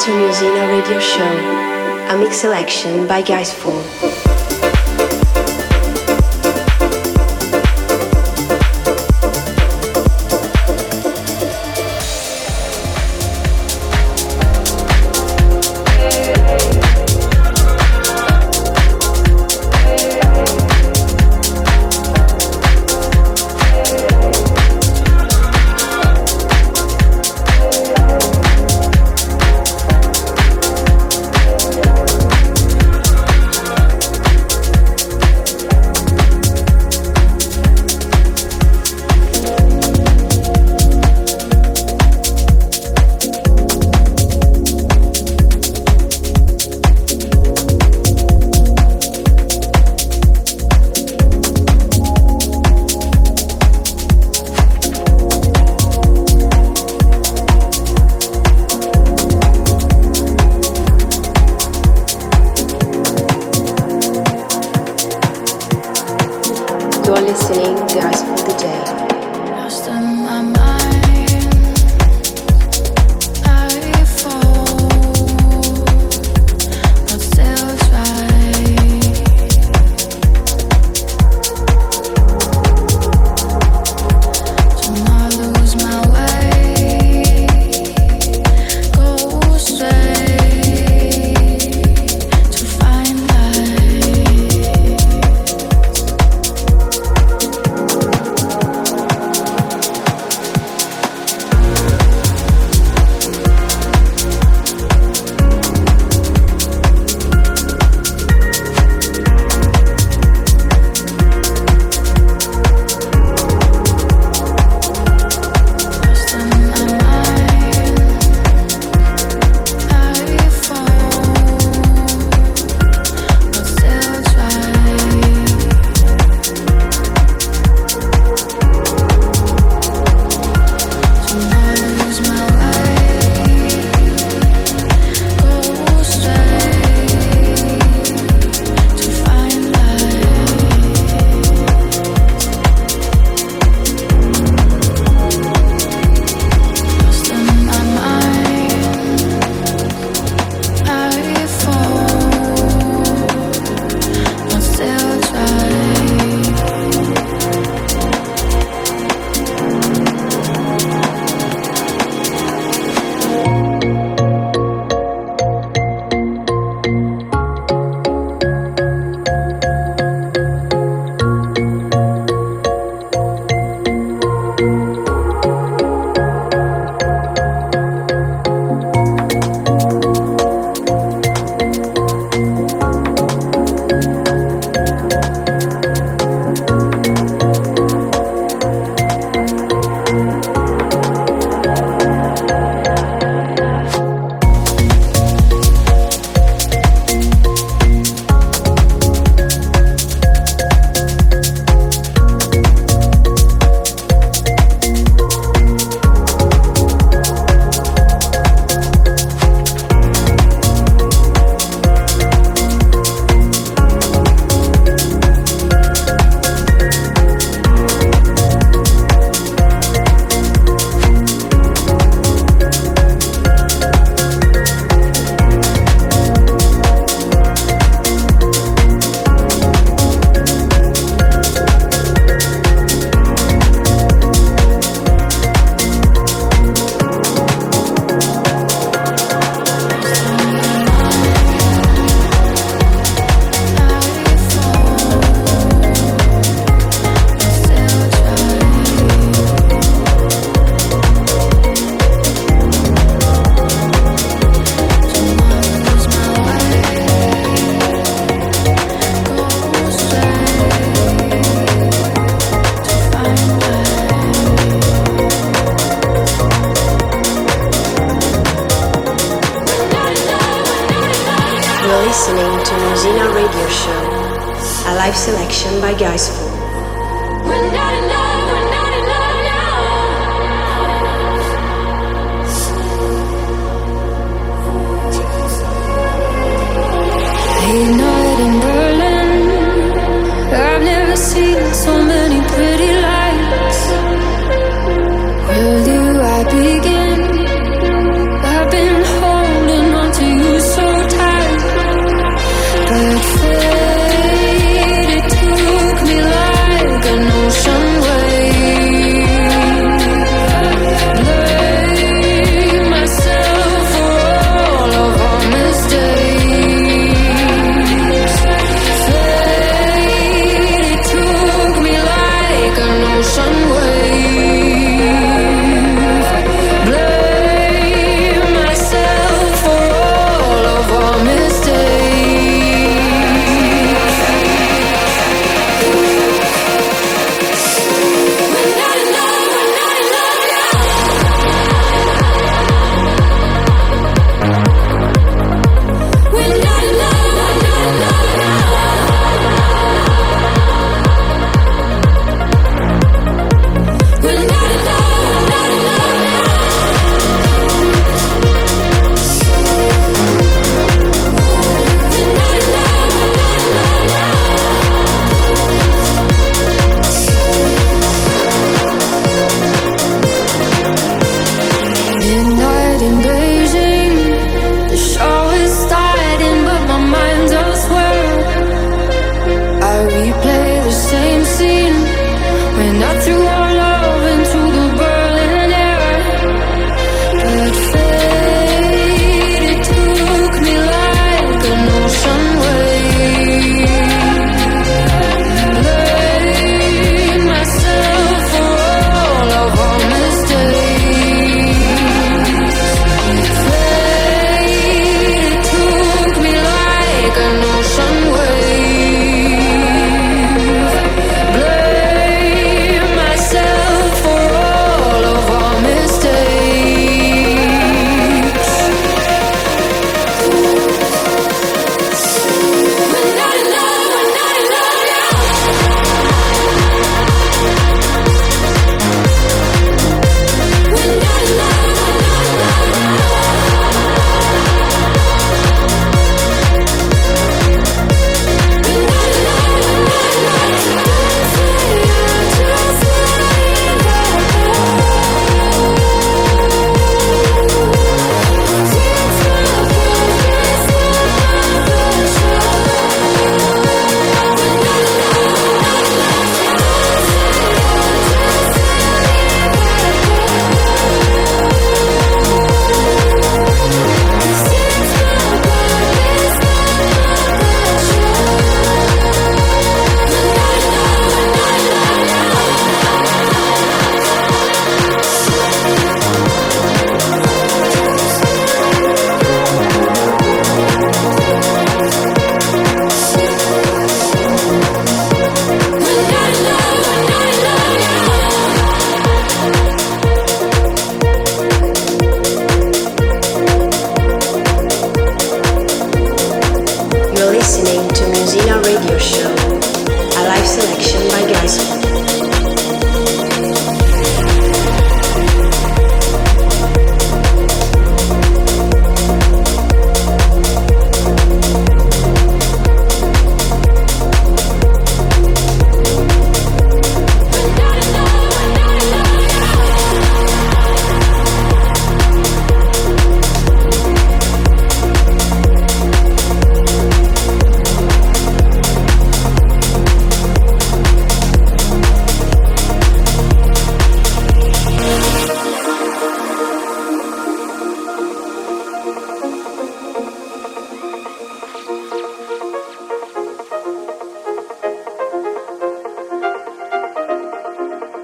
to Musena Radio Show, a mix selection by Gaisfool.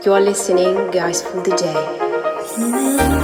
You are listening Gaisfool DJ. You are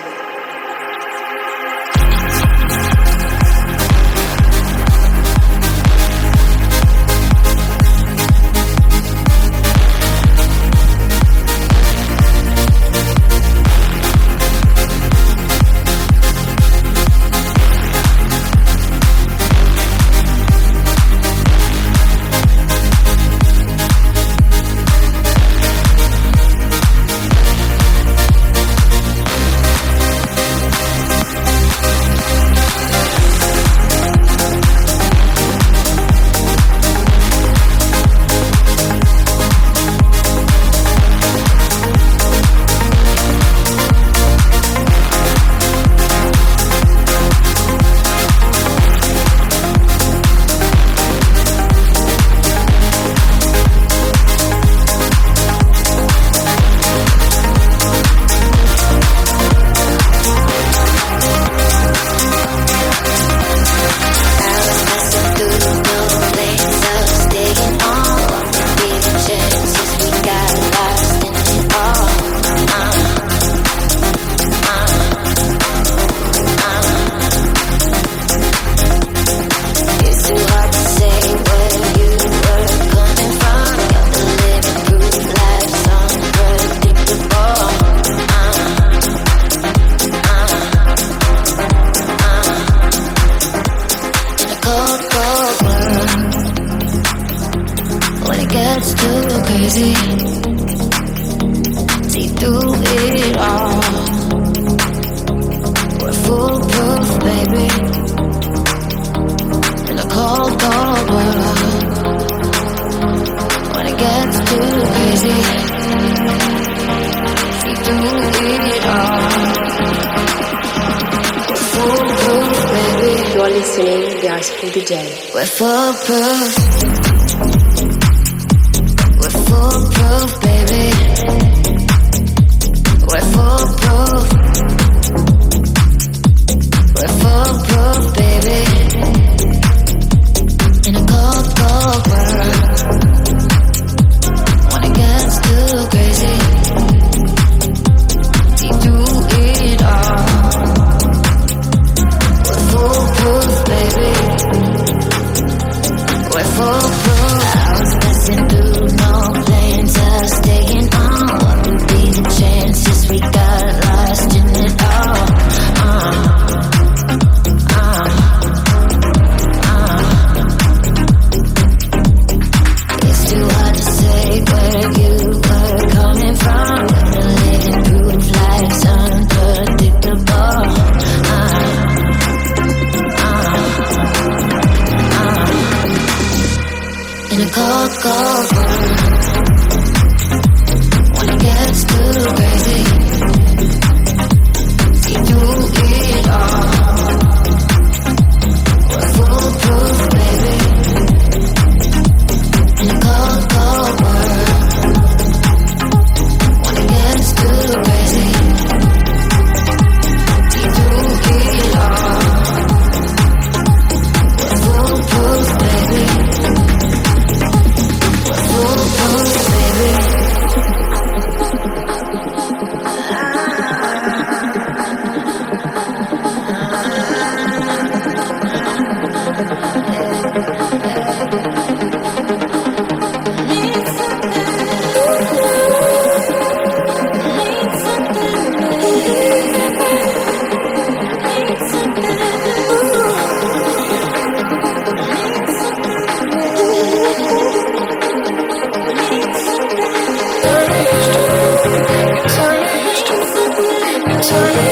me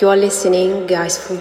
You are listening Gaisfool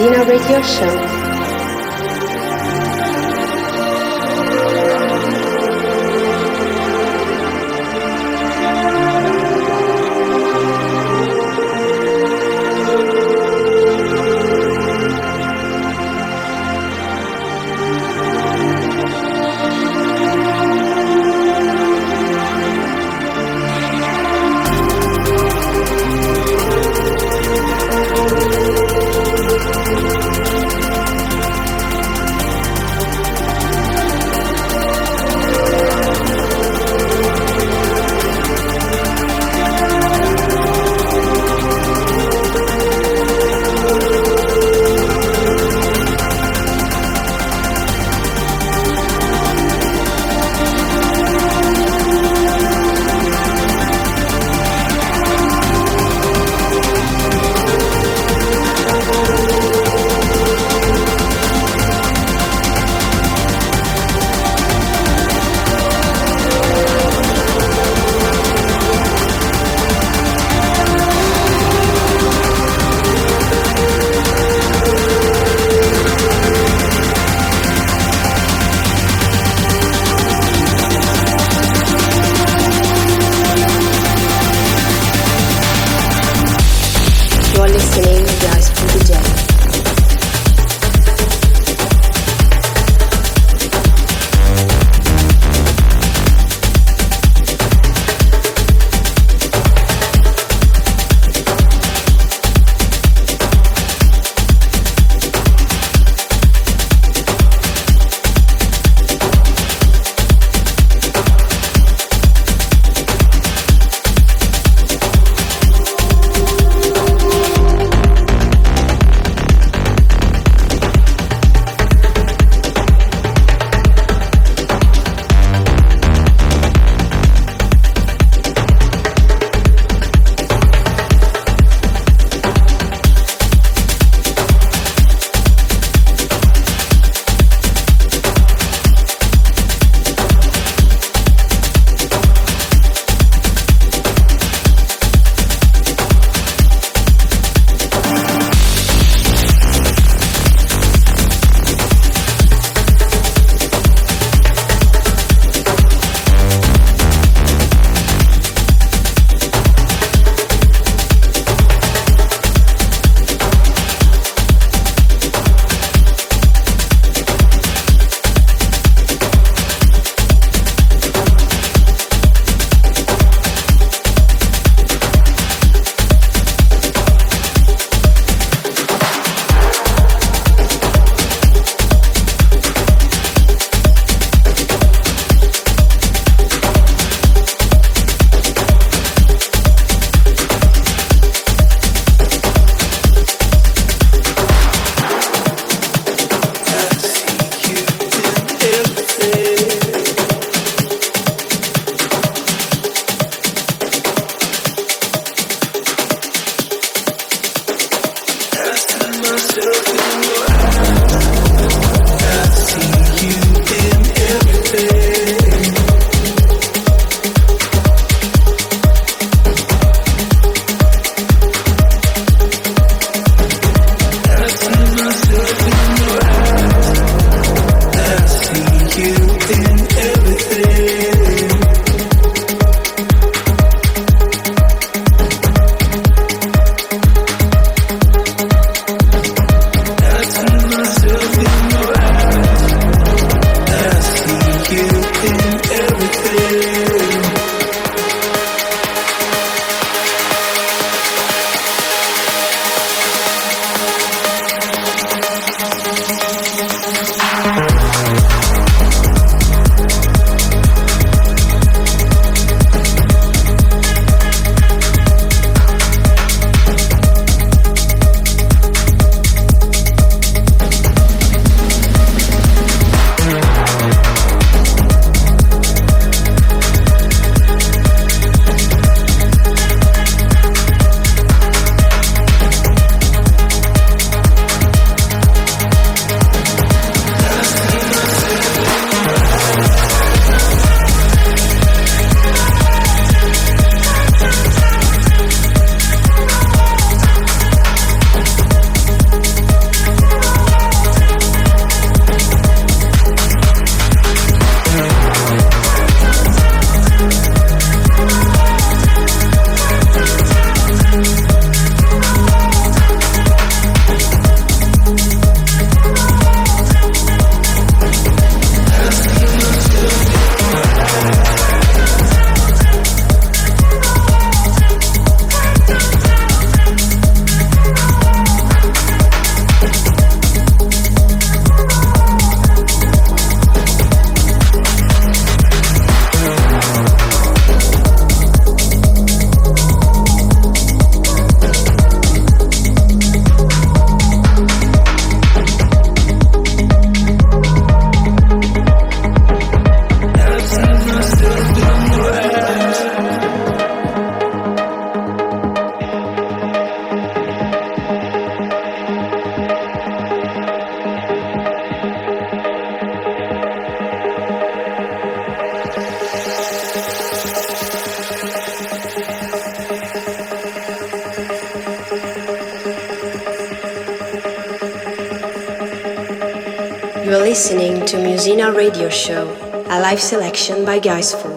Dina Radio Show. live selection by Gaisfool.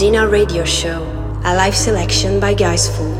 Zina Radio Show, a live selection by Gaisfool.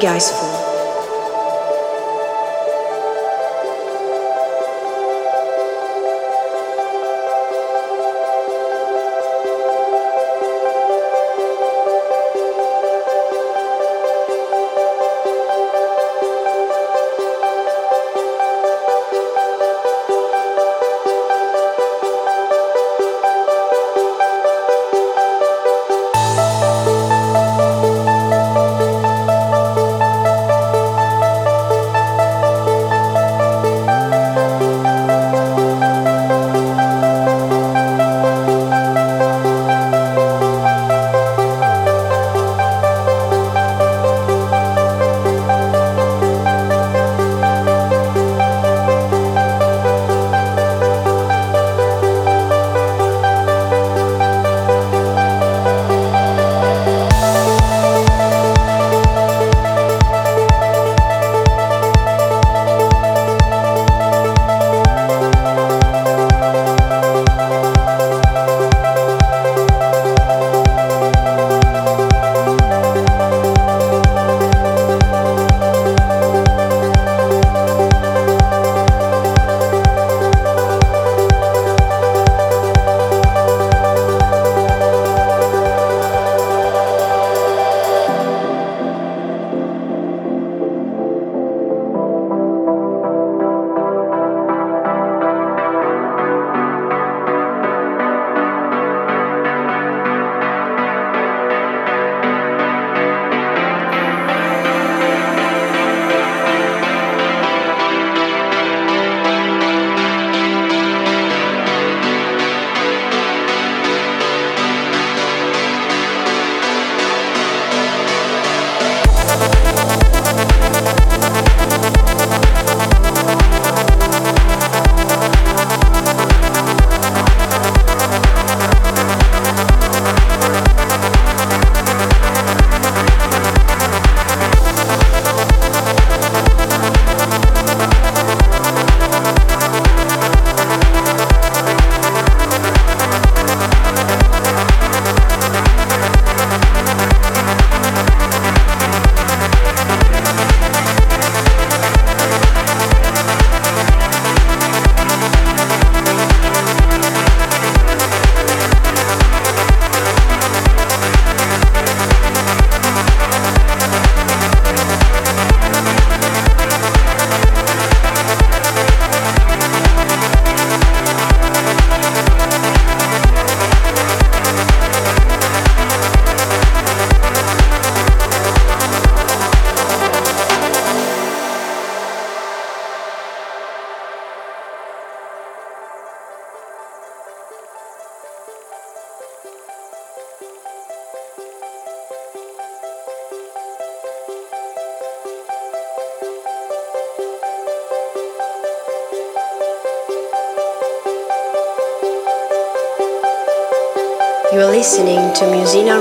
Selection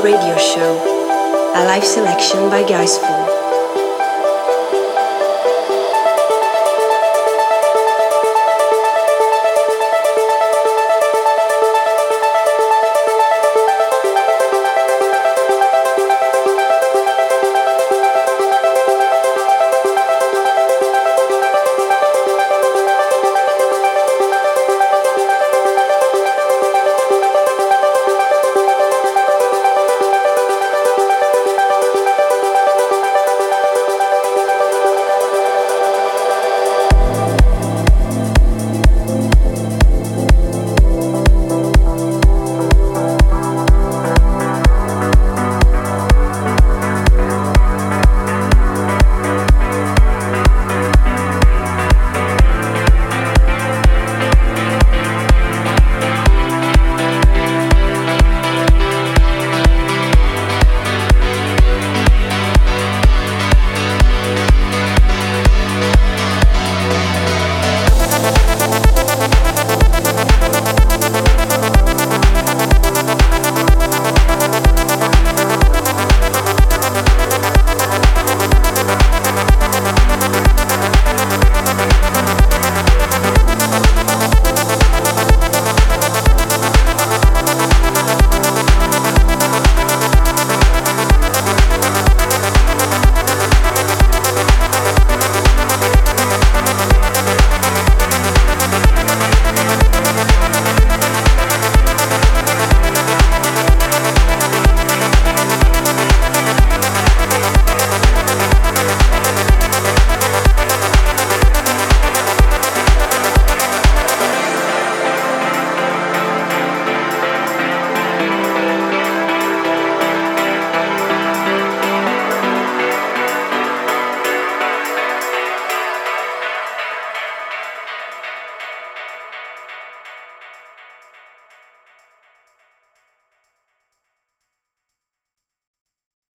Radio Show, a live selection by Gaisfool.